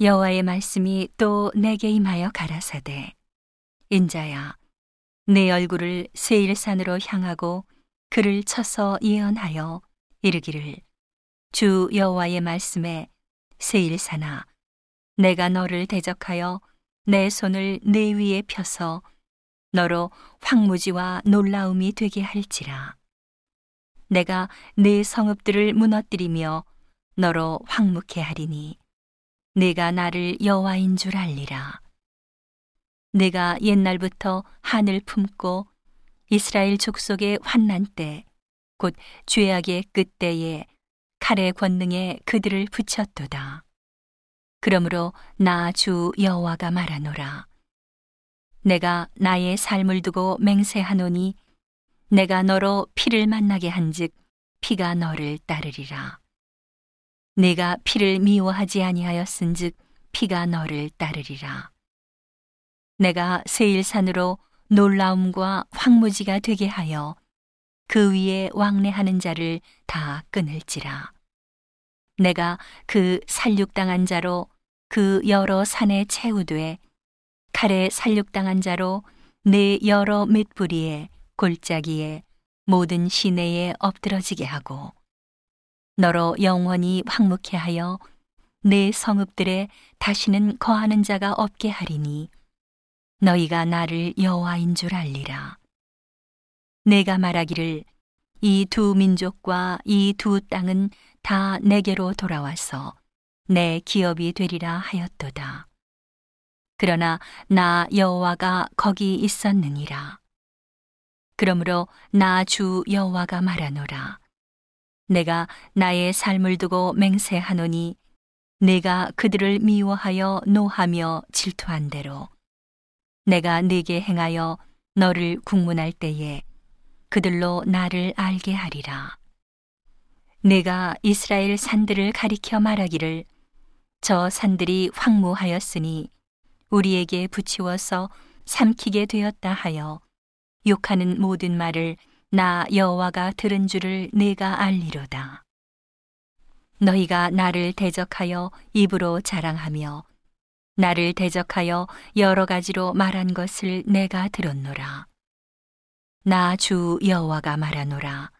여호와의 말씀이 또 내게 임하여 가라사대 인자야 내 얼굴을 세일산으로 향하고 그를 쳐서 예언하여 이르기를. 주 여호와의 말씀에 세일산아 내가 너를 대적하여 내 손을 내 위에 펴서 너로 황무지와 놀라움이 되게 할지라. 내가 네 성읍들을 무너뜨리며 너로 황묵해 하리니 내가 나를 여호와인 줄 알리라 내가 옛날부터 하늘 품고 이스라엘 족속의 환난 때 곧 죄악의 끝때에 칼의 권능에 그들을 붙였도다. 그러므로 나 주 여호와가 말하노라. 내가 나의 삶을 두고 맹세하노니 내가 너로 피를 만나게 한즉 피가 너를 따르리라. 내가 피를 미워하지 아니하였은즉 피가 너를 따르리라. 내가 세일산으로 놀라움과 황무지가 되게 하여 그 위에 왕래하는 자를 다 끊을지라. 내가 그 살육당한 자로 그 여러 산에 채우되 칼에 살육당한 자로 내 여러 맷뿌리에 골짜기에 모든 시내에 엎드러지게 하고 너로 영원히 황묵해 하여 내 성읍들에 다시는 거하는 자가 없게 하리니 너희가 나를 여호와인 줄 알리라. 내가 말하기를 이 두 민족과 이 두 땅은 다 내게로 돌아와서 내 기업이 되리라 하였도다. 그러나 나 여호와가 거기 있었느니라. 그러므로 나 주 여호와가 말하노라. 내가 나의 삶을 두고 맹세하노니 내가 그들을 미워하여 노하며 질투한 대로 내가 네게 행하여 너를 국문할 때에 그들로 나를 알게 하리라. 내가 이스라엘 산들을 가리켜 말하기를 저 산들이 황무하였으니 우리에게 붙이워서 삼키게 되었다 하여 욕하는 모든 말을 나 여호와가 들은 줄을 내가 알리로다. 너희가 나를 대적하여 입으로 자랑하며 나를 대적하여 여러 가지로 말한 것을 내가 들었노라. 나 주 여호와가 말하노라.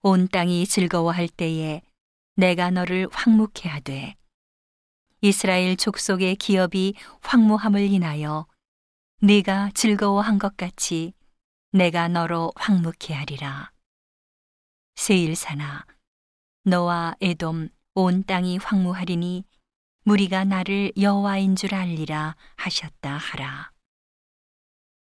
온 땅이 즐거워할 때에 내가 너를 황묵해 하되 이스라엘 족속의 기업이 황무함을 인하여 네가 즐거워한 것 같이 내가 너로 황묵해 하리라. 세일사나 너와 에돔 온 땅이 황무하리니 무리가 나를 여호와인 줄 알리라 하셨다 하라.